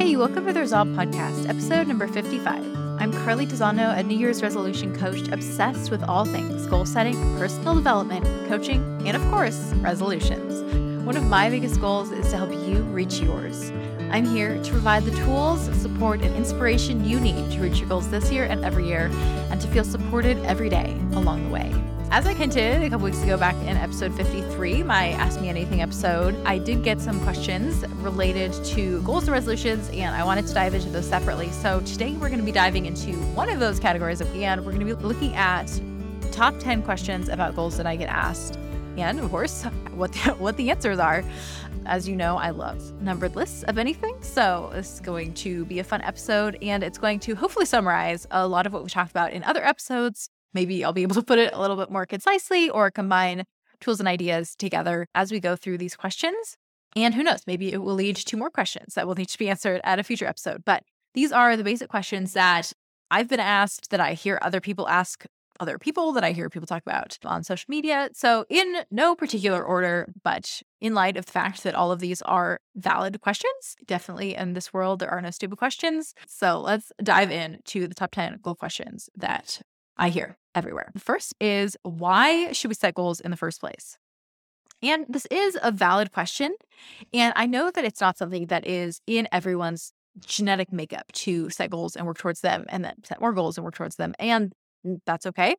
Hey, welcome to the Resolve Podcast, episode number 55. I'm Carly Tisano, a New Year's resolution coach obsessed with all things goal setting, personal development, coaching, and of course, resolutions. One of my biggest goals is to help you reach yours. I'm here to provide the tools, support, and inspiration you need to reach your goals this year and every year, and to feel supported every day along the way. As I hinted a couple weeks ago back in episode 53, my Ask Me Anything episode, I did get some questions related to goals and resolutions, and I wanted to dive into those separately. So today we're going to be diving into one of those categories, and we're going to be looking at top 10 questions about goals that I get asked, and of course, what the, what the answers are. As you know, I love numbered lists of anything. So, this is going to be a fun episode, and it's going to hopefully summarize a lot of what we talked about in other episodes maybe I'll be able to put it a little bit more concisely or combine tools and ideas together as we go through these questions. And who knows, maybe it will lead to more questions that will need to be answered at a future episode. But these are the basic questions that I've been asked, that I hear other people ask other people, that I hear people talk about on social media. So, in no particular order, but in light of the fact that all of these are valid questions, definitely in this world, there are no stupid questions. So, let's dive in to the top 10 goal questions that I hear everywhere. The first is why should we set goals in the first place? And this is a valid question. And I know that it's not something that is in everyone's genetic makeup to set goals and work towards them and then set more goals and work towards them. And Mm, that's okay.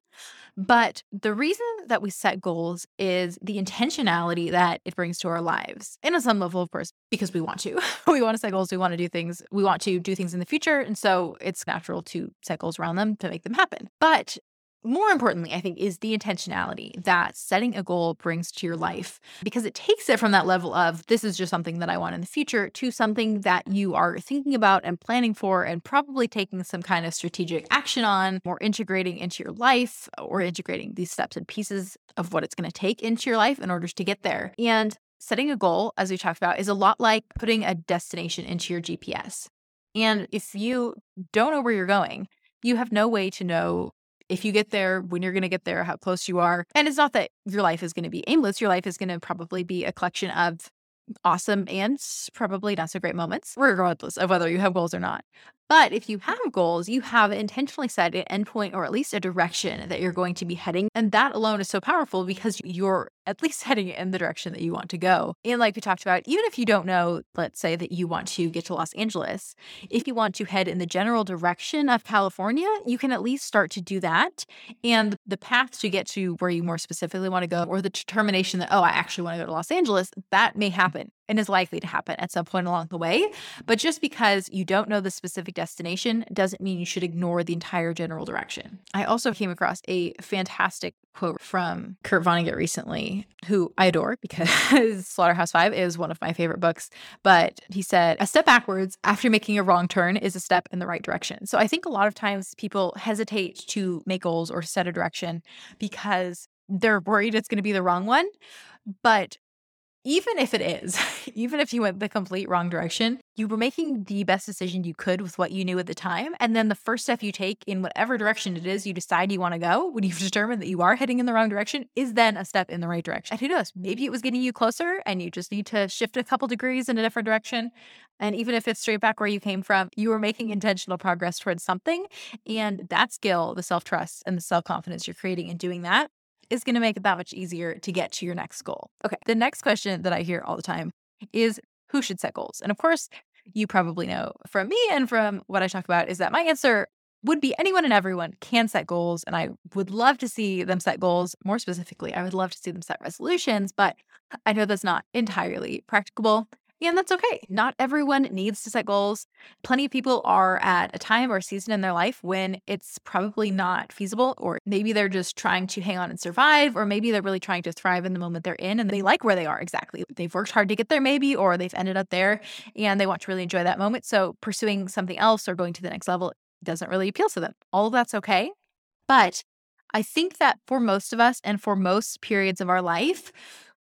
But the reason that we set goals is the intentionality that it brings to our lives. And on some level, of course, because we want to. we want to set goals, we want to do things, we want to do things in the future. And so it's natural to set goals around them to make them happen. But more importantly, I think, is the intentionality that setting a goal brings to your life because it takes it from that level of this is just something that I want in the future to something that you are thinking about and planning for and probably taking some kind of strategic action on or integrating into your life or integrating these steps and pieces of what it's going to take into your life in order to get there. And setting a goal, as we talked about, is a lot like putting a destination into your GPS. And if you don't know where you're going, you have no way to know if you get there, when you're going to get there, how close you are. And it's not that your life is going to be aimless. Your life is going to probably be a collection of awesome and probably not so great moments, regardless of whether you have goals or not. But if you have goals, you have intentionally set an endpoint or at least a direction that you're going to be heading. And that alone is so powerful because you're at least heading in the direction that you want to go. And like we talked about, even if you don't know, let's say that you want to get to Los Angeles, if you want to head in the general direction of California, you can at least start to do that. And the path to get to where you more specifically want to go, or the determination that, oh, I actually want to go to Los Angeles, that may happen and is likely to happen at some point along the way. But just because you don't know the specific destination doesn't mean you should ignore the entire general direction. I also came across a fantastic quote from Kurt Vonnegut recently, who I adore because Slaughterhouse Five is one of my favorite books. But he said, A step backwards after making a wrong turn is a step in the right direction. So I think a lot of times people hesitate to make goals or set a direction because they're worried it's going to be the wrong one. But even if it is, even if you went the complete wrong direction, you were making the best decision you could with what you knew at the time. And then the first step you take in whatever direction it is you decide you want to go, when you've determined that you are heading in the wrong direction, is then a step in the right direction. And who knows, maybe it was getting you closer and you just need to shift a couple degrees in a different direction. And even if it's straight back where you came from, you were making intentional progress towards something. And that skill, the self trust and the self confidence you're creating in doing that is going to make it that much easier to get to your next goal. Okay. The next question that I hear all the time is who should set goals? And of course, you probably know from me and from what I talk about is that my answer would be anyone and everyone can set goals. And I would love to see them set goals. More specifically, I would love to see them set resolutions, but I know that's not entirely practicable. And that's okay. Not everyone needs to set goals. Plenty of people are at a time or season in their life when it's probably not feasible, or maybe they're just trying to hang on and survive, or maybe they're really trying to thrive in the moment they're in and they like where they are exactly. They've worked hard to get there, maybe, or they've ended up there and they want to really enjoy that moment. So pursuing something else or going to the next level doesn't really appeal to them. All of that's okay. But I think that for most of us and for most periods of our life,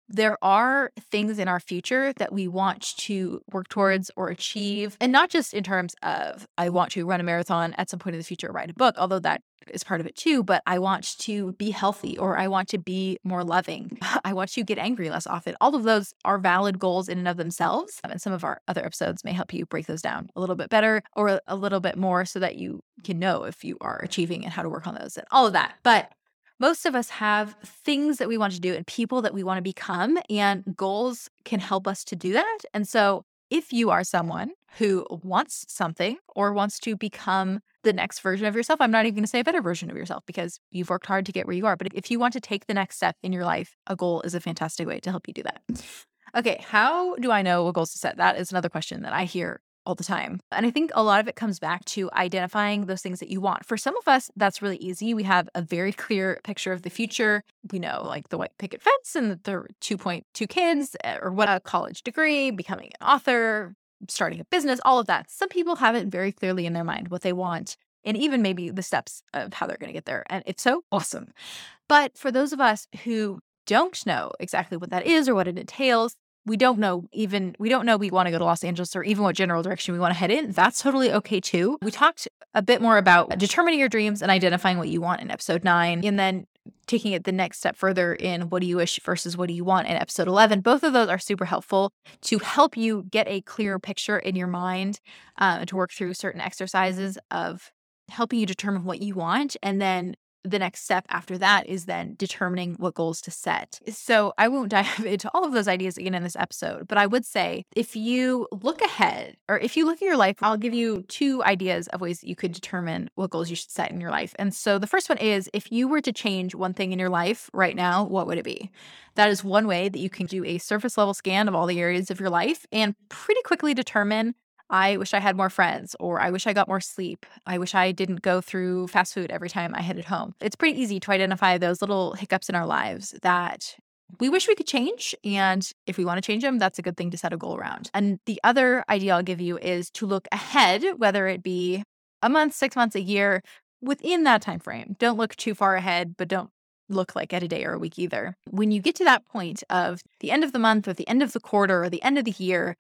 there are things in our future that we want to work towards or achieve. And not just in terms of, I want to run a marathon at some point in the future, write a book, although that is part of it too. But I want to be healthy or I want to be more loving. I want to get angry less often. All of those are valid goals in and of themselves. Um, and some of our other episodes may help you break those down a little bit better or a little bit more so that you can know if you are achieving and how to work on those and all of that. But most of us have things that we want to do and people that we want to become, and goals can help us to do that. And so, if you are someone who wants something or wants to become the next version of yourself, I'm not even going to say a better version of yourself because you've worked hard to get where you are. But if you want to take the next step in your life, a goal is a fantastic way to help you do that. Okay, how do I know what goals to set? That is another question that I hear all the time. And I think a lot of it comes back to identifying those things that you want. For some of us, that's really easy. We have a very clear picture of the future. We know like the white picket fence and the 2.2 kids eh, or what a college degree, becoming an author, starting a business, all of that. Some people have it very clearly in their mind what they want and even maybe the steps of how they're going to get there. And if so, awesome. But for those of us who don't know exactly what that is or what it entails, we don't know even we don't know we want to go to Los Angeles or even what general direction we want to head in, that's totally okay too. We talked a bit more about determining your dreams and identifying what you want in episode 9 and then taking it the next step further in what do you wish versus what do you want in episode 11. Both of those are super helpful to help you get a clearer picture in your mind uh, to work through certain exercises of helping you determine what you want and then the next step after that is then determining what goals to set. So I won't dive into all of those ideas again in this episode, but I would say if you look ahead or if you look at your life, I'll give you two ideas of ways that you could determine what goals you should set in your life. And so the first one is if you were to change one thing in your life right now, what would it be? That is one way that you can do a surface level scan of all the areas of your life and pretty quickly determine I wish I had more friends, or I wish I got more sleep. I wish I didn't go through fast food every time I headed home. It's pretty easy to identify those little hiccups in our lives that we wish we could change. And if we want to change them, that's a good thing to set a goal around. And the other idea I'll give you is to look ahead, whether it be a month, six months, a year, within that time frame. Don't look too far ahead, but don't look like at a day or a week either. When you get to that point of the end of the month or the end of the quarter or the end of the year,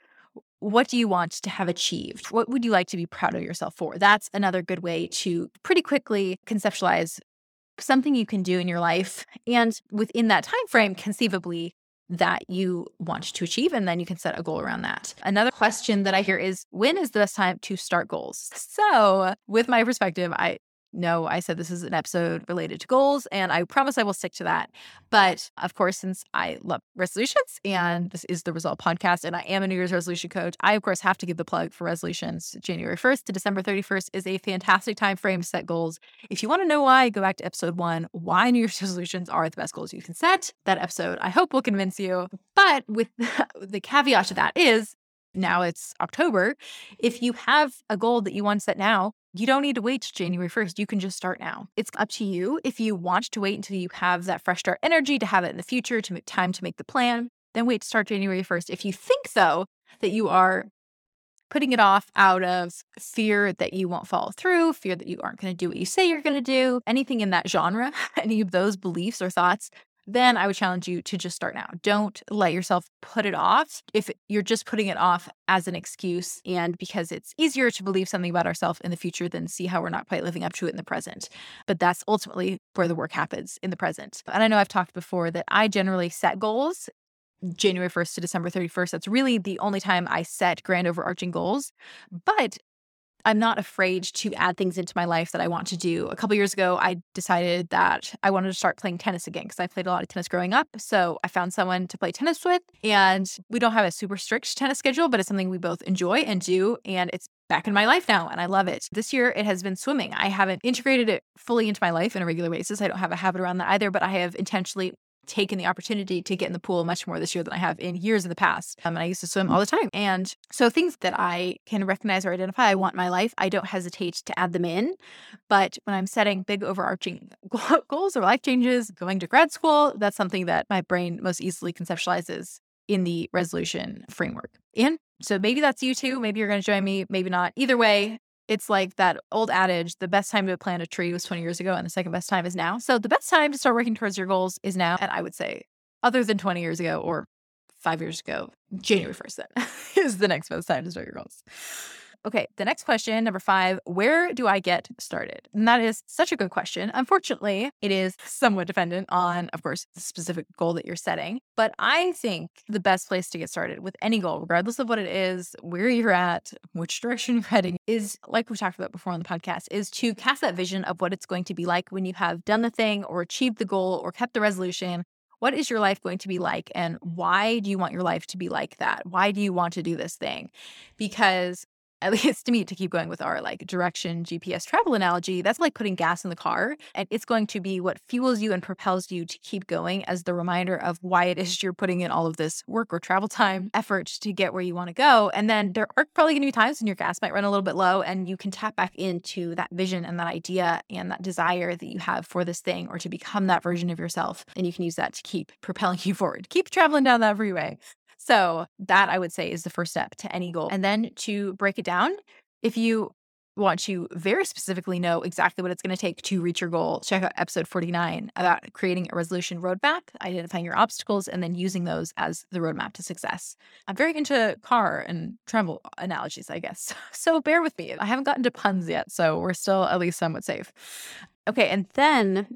what do you want to have achieved? What would you like to be proud of yourself for? That's another good way to pretty quickly conceptualize something you can do in your life and within that time frame conceivably that you want to achieve and then you can set a goal around that. Another question that I hear is when is the best time to start goals? So, with my perspective, I no, I said this is an episode related to goals, and I promise I will stick to that. But of course, since I love resolutions and this is the Resolve podcast, and I am a New Year's resolution coach, I of course have to give the plug for resolutions. January 1st to December 31st is a fantastic time frame to set goals. If you want to know why, go back to episode one why New Year's resolutions are the best goals you can set. That episode, I hope, will convince you. But with the caveat to that is now it's October. If you have a goal that you want to set now, you don't need to wait till January 1st. You can just start now. It's up to you. If you want to wait until you have that fresh start energy to have it in the future, to make time to make the plan, then wait to start January 1st. If you think, though, that you are putting it off out of fear that you won't follow through, fear that you aren't going to do what you say you're going to do, anything in that genre, any of those beliefs or thoughts, then I would challenge you to just start now. Don't let yourself put it off if you're just putting it off as an excuse and because it's easier to believe something about ourselves in the future than see how we're not quite living up to it in the present. But that's ultimately where the work happens in the present. And I know I've talked before that I generally set goals January 1st to December 31st. That's really the only time I set grand overarching goals. But I'm not afraid to add things into my life that I want to do. A couple years ago, I decided that I wanted to start playing tennis again because I played a lot of tennis growing up. So I found someone to play tennis with, and we don't have a super strict tennis schedule, but it's something we both enjoy and do. And it's back in my life now, and I love it. This year, it has been swimming. I haven't integrated it fully into my life on a regular basis. I don't have a habit around that either, but I have intentionally taken the opportunity to get in the pool much more this year than I have in years in the past. Um, and I used to swim all the time. And so things that I can recognize or identify I want in my life, I don't hesitate to add them in. But when I'm setting big overarching goals or life changes, going to grad school, that's something that my brain most easily conceptualizes in the resolution framework. And so maybe that's you too. Maybe you're going to join me, maybe not. Either way, it's like that old adage the best time to plant a tree was 20 years ago and the second best time is now. So the best time to start working towards your goals is now. And I would say other than 20 years ago or five years ago, January 1st, then is the next best time to start your goals. Okay, the next question, number five, where do I get started? And that is such a good question. Unfortunately, it is somewhat dependent on, of course, the specific goal that you're setting. But I think the best place to get started with any goal, regardless of what it is, where you're at, which direction you're heading, is like we talked about before on the podcast, is to cast that vision of what it's going to be like when you have done the thing or achieved the goal or kept the resolution what is your life going to be like and why do you want your life to be like that why do you want to do this thing because at least to me, to keep going with our like direction GPS travel analogy, that's like putting gas in the car. And it's going to be what fuels you and propels you to keep going as the reminder of why it is you're putting in all of this work or travel time effort to get where you want to go. And then there are probably going to be times when your gas might run a little bit low and you can tap back into that vision and that idea and that desire that you have for this thing or to become that version of yourself. And you can use that to keep propelling you forward, keep traveling down that freeway. So, that I would say is the first step to any goal. And then to break it down, if you want to very specifically know exactly what it's going to take to reach your goal, check out episode 49 about creating a resolution roadmap, identifying your obstacles, and then using those as the roadmap to success. I'm very into car and travel analogies, I guess. So bear with me. I haven't gotten to puns yet, so we're still at least somewhat safe. Okay, and then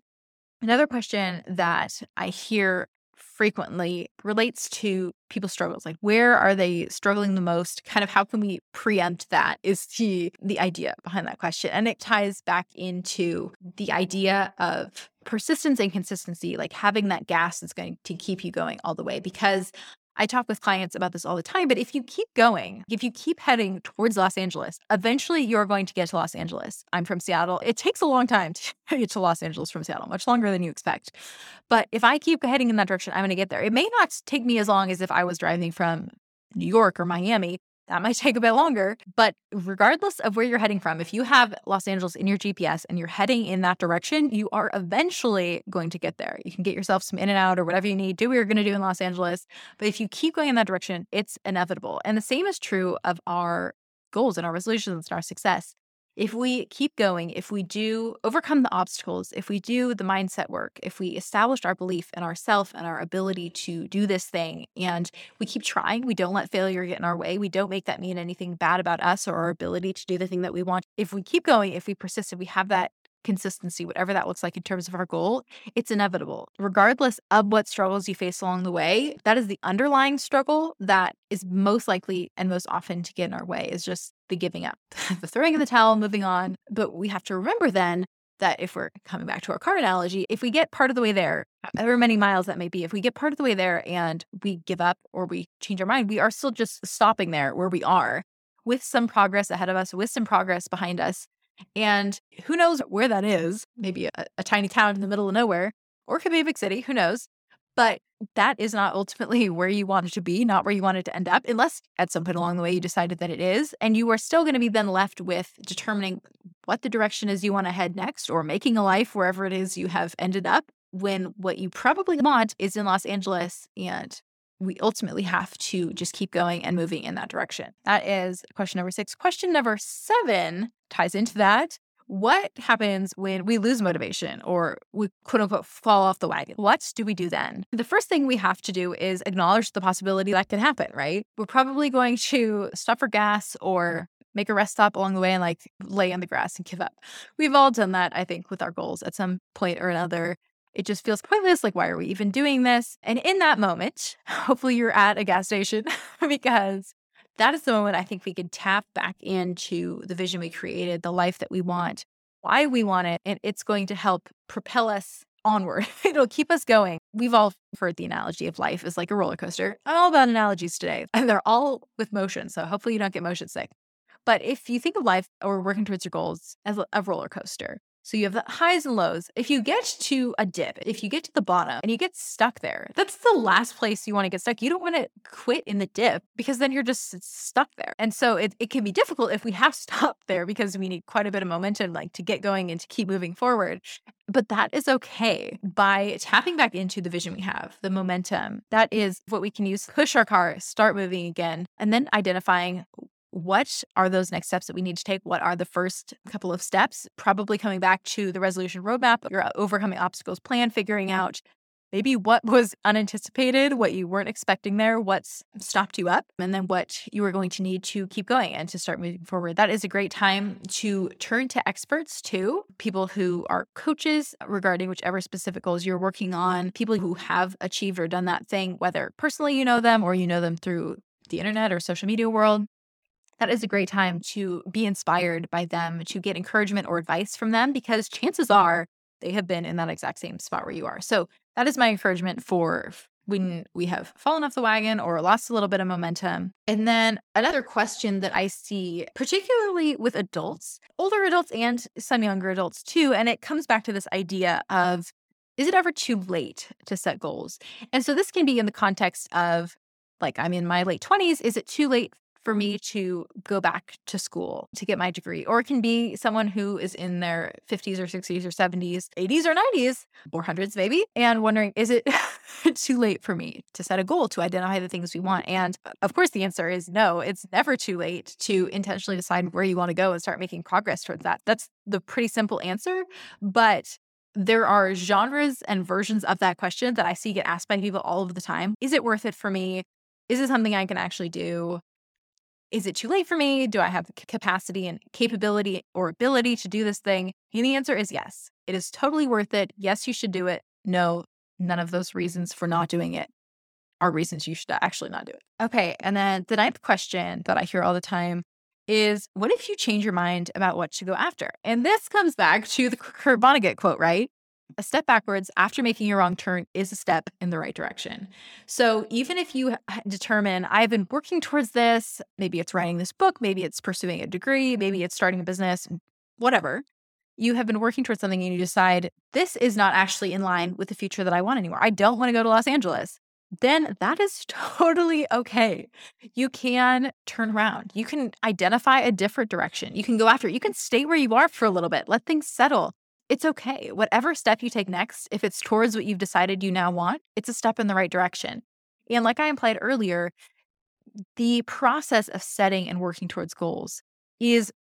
another question that I hear frequently relates to people's struggles like where are they struggling the most? Kind of how can we preempt that is the the idea behind that question and it ties back into the idea of persistence and consistency like having that gas that's going to keep you going all the way because I talk with clients about this all the time, but if you keep going, if you keep heading towards Los Angeles, eventually you're going to get to Los Angeles. I'm from Seattle. It takes a long time to get to Los Angeles from Seattle, much longer than you expect. But if I keep heading in that direction, I'm going to get there. It may not take me as long as if I was driving from New York or Miami, that might take a bit longer, but regardless of where you're heading from, if you have Los Angeles in your GPS and you're heading in that direction, you are eventually going to get there. You can get yourself some In-N-Out or whatever you need, do what you're going to do in Los Angeles. But if you keep going in that direction, it's inevitable. And the same is true of our goals and our resolutions and our success if we keep going, if we do overcome the obstacles, if we do the mindset work, if we establish our belief in ourself and our ability to do this thing, and we keep trying, we don't let failure get in our way, we don't make that mean anything bad about us or our ability to do the thing that we want. If we keep going, if we persist, if we have that consistency, whatever that looks like in terms of our goal, it's inevitable. Regardless of what struggles you face along the way, that is the underlying struggle that is most likely and most often to get in our way is just the giving up, the throwing in the towel, moving on. But we have to remember then that if we're coming back to our car analogy, if we get part of the way there, however many miles that may be, if we get part of the way there and we give up or we change our mind, we are still just stopping there where we are with some progress ahead of us, with some progress behind us. And who knows where that is? Maybe a, a tiny town in the middle of nowhere, or could be a big city, who knows? But that is not ultimately where you wanted to be, not where you wanted to end up, unless at some point along the way you decided that it is. And you are still going to be then left with determining what the direction is you want to head next or making a life wherever it is you have ended up when what you probably want is in Los Angeles and we ultimately have to just keep going and moving in that direction. That is question number six. Question number seven ties into that. What happens when we lose motivation or we quote unquote fall off the wagon? What do we do then? The first thing we have to do is acknowledge the possibility that can happen, right? We're probably going to stop for gas or make a rest stop along the way and like lay on the grass and give up. We've all done that, I think, with our goals at some point or another. It just feels pointless. Like, why are we even doing this? And in that moment, hopefully you're at a gas station because that is the moment I think we can tap back into the vision we created, the life that we want, why we want it. And it's going to help propel us onward. It'll keep us going. We've all heard the analogy of life is like a roller coaster. I'm all about analogies today, and they're all with motion. So hopefully you don't get motion sick. But if you think of life or working towards your goals as a roller coaster, so you have the highs and lows. If you get to a dip, if you get to the bottom and you get stuck there, that's the last place you want to get stuck. You don't want to quit in the dip because then you're just stuck there. And so it, it can be difficult if we have stopped there because we need quite a bit of momentum like to get going and to keep moving forward. But that is okay by tapping back into the vision we have, the momentum. That is what we can use push our car, start moving again, and then identifying what are those next steps that we need to take? What are the first couple of steps? Probably coming back to the resolution roadmap, your uh, overcoming obstacles plan, figuring out maybe what was unanticipated, what you weren't expecting there, what's stopped you up, and then what you are going to need to keep going and to start moving forward. That is a great time to turn to experts too, people who are coaches regarding whichever specific goals you're working on, people who have achieved or done that thing, whether personally you know them or you know them through the internet or social media world that is a great time to be inspired by them, to get encouragement or advice from them, because chances are they have been in that exact same spot where you are. So that is my encouragement for when we have fallen off the wagon or lost a little bit of momentum. And then another question that I see, particularly with adults, older adults and some younger adults too, and it comes back to this idea of is it ever too late to set goals? And so this can be in the context of like I'm in my late 20s, is it too late for me to go back to school to get my degree. Or it can be someone who is in their 50s or 60s or 70s, 80s or 90s, or hundreds maybe, and wondering, is it too late for me to set a goal to identify the things we want? And uh, of course, the answer is no, it's never too late to intentionally decide where you want to go and start making progress towards that. That's the pretty simple answer. But there are genres and versions of that question that I see get asked by people all of the time. Is it worth it for me? Is it something I can actually do? Is it too late for me? Do I have the capacity and capability or ability to do this thing? And the answer is yes. It is totally worth it. Yes, you should do it. No, none of those reasons for not doing it are reasons you should actually not do it. Okay. And then the ninth question that I hear all the time is what if you change your mind about what to go after? And this comes back to the Kurt Vonnegut quote, right? A step backwards after making a wrong turn is a step in the right direction. So even if you determine, I've been working towards this, maybe it's writing this book, maybe it's pursuing a degree, maybe it's starting a business, whatever, you have been working towards something and you decide, this is not actually in line with the future that I want anymore. I don't want to go to Los Angeles. Then that is totally okay. You can turn around. You can identify a different direction. You can go after it. You can stay where you are for a little bit, let things settle it's okay. Whatever step you take next, if it's towards what you've decided you now want, it's a step in the right direction. And like I implied earlier, the process of setting and working towards goals is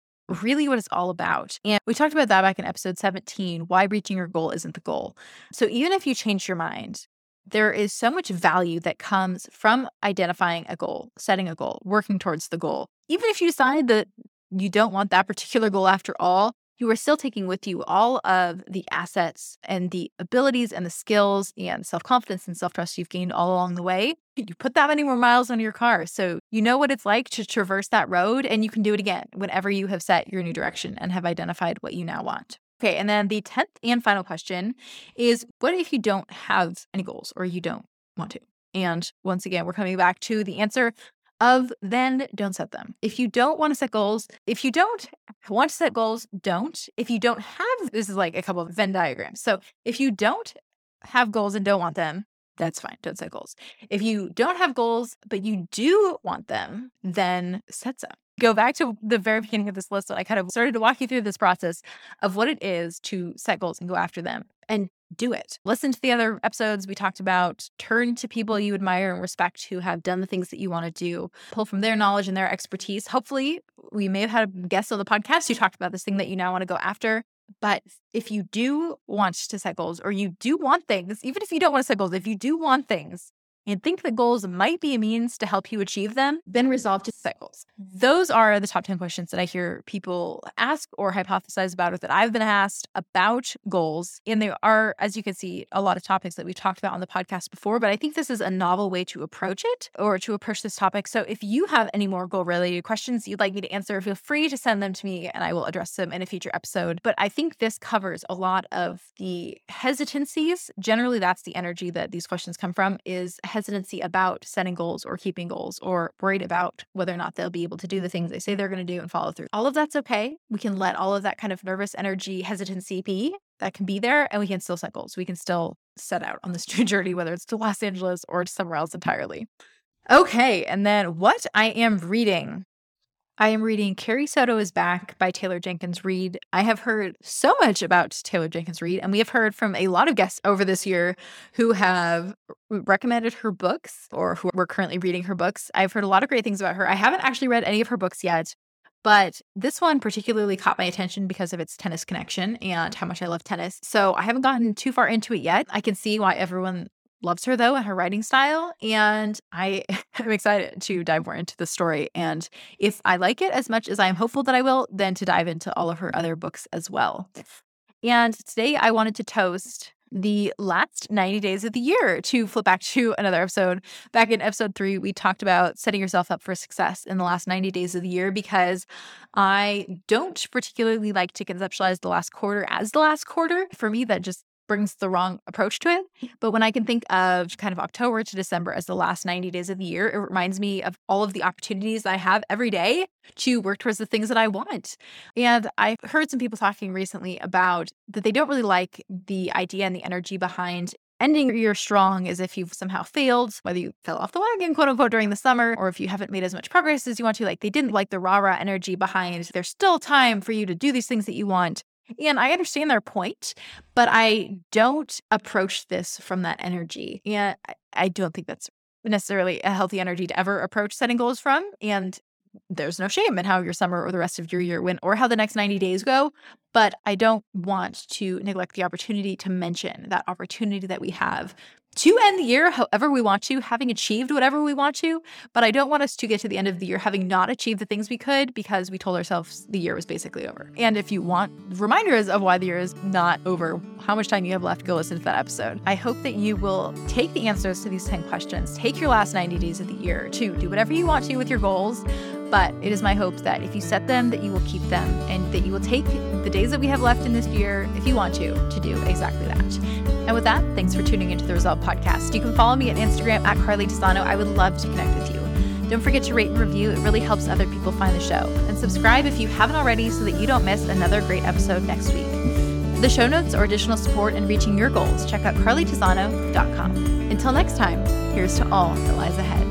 really what it's all about. And we talked about that back in episode 17 why reaching your goal isn't the goal. So even if you change your mind, there is so much value that comes from identifying a goal, setting a goal, working towards the goal. Even if you decide that you don't want that particular goal after all, you are still taking with you all of the assets and the abilities and the skills and self confidence and self trust you've gained all along the way. You put that many more miles on your car. So you know what it's like to traverse that road and you can do it again whenever you have set your new direction and have identified what you now want. Okay. And then the 10th and final question is what if you don't have any goals or you don't want to? And once again, we're coming back to the answer of then don't set them. If you don't want to set goals, if you don't want to set goals, don't. If you don't have, this is like a couple of Venn diagrams. So if you don't have goals and don't want them, that's fine. Don't set goals. If you don't have goals, but you do want them, then set some. Go back to the very beginning of this list. I kind of started to walk you through this process of what it is to set goals and go after them. And do it. Listen to the other episodes we talked about. Turn to people you admire and respect who have done the things that you want to do. Pull from their knowledge and their expertise. Hopefully, we may have had a guest on the podcast who talked about this thing that you now want to go after. But if you do want to set goals or you do want things, even if you don't want to set goals, if you do want things, and think that goals might be a means to help you achieve them, then resolve to set goals. Mm-hmm. Those are the top 10 questions that I hear people ask or hypothesize about, or that I've been asked about goals. And they are, as you can see, a lot of topics that we've talked about on the podcast before, but I think this is a novel way to approach it or to approach this topic. So if you have any more goal related questions you'd like me to answer, feel free to send them to me and I will address them in a future episode. But I think this covers a lot of the hesitancies. Generally, that's the energy that these questions come from is hesitancy about setting goals or keeping goals or worried about whether or not they'll be able to do the things they say they're going to do and follow through. All of that's okay. We can let all of that kind of nervous energy, hesitancy be that can be there and we can still set goals. We can still set out on this journey, whether it's to Los Angeles or to somewhere else entirely. Okay. And then what I am reading I am reading Carrie Soto is Back by Taylor Jenkins Reid. I have heard so much about Taylor Jenkins Reid, and we have heard from a lot of guests over this year who have recommended her books or who were currently reading her books. I've heard a lot of great things about her. I haven't actually read any of her books yet, but this one particularly caught my attention because of its tennis connection and how much I love tennis. So I haven't gotten too far into it yet. I can see why everyone loves her though and her writing style. And I am excited to dive more into the story. And if I like it as much as I'm hopeful that I will, then to dive into all of her other books as well. And today I wanted to toast the last 90 days of the year to flip back to another episode. Back in episode three, we talked about setting yourself up for success in the last 90 days of the year because I don't particularly like to conceptualize the last quarter as the last quarter. For me, that just brings the wrong approach to it. But when I can think of kind of October to December as the last 90 days of the year, it reminds me of all of the opportunities I have every day to work towards the things that I want. And I've heard some people talking recently about that they don't really like the idea and the energy behind ending your year strong as if you've somehow failed, whether you fell off the wagon, quote unquote, during the summer, or if you haven't made as much progress as you want to. Like they didn't like the rah rah energy behind there's still time for you to do these things that you want. And I understand their point, but I don't approach this from that energy. And I don't think that's necessarily a healthy energy to ever approach setting goals from. And there's no shame in how your summer or the rest of your year went or how the next 90 days go. But I don't want to neglect the opportunity to mention that opportunity that we have to end the year however we want to, having achieved whatever we want to. But I don't want us to get to the end of the year having not achieved the things we could because we told ourselves the year was basically over. And if you want reminders of why the year is not over, how much time you have left, go listen to that episode. I hope that you will take the answers to these 10 questions, take your last 90 days of the year to do whatever you want to with your goals. But it is my hope that if you set them, that you will keep them and that you will take the days that we have left in this year, if you want to, to do exactly that. And with that, thanks for tuning into the Resolve podcast. You can follow me on Instagram at Carly Tisano. I would love to connect with you. Don't forget to rate and review. It really helps other people find the show. And subscribe if you haven't already so that you don't miss another great episode next week. The show notes or additional support in reaching your goals, check out carlytisano.com. Until next time, here's to all that lies ahead.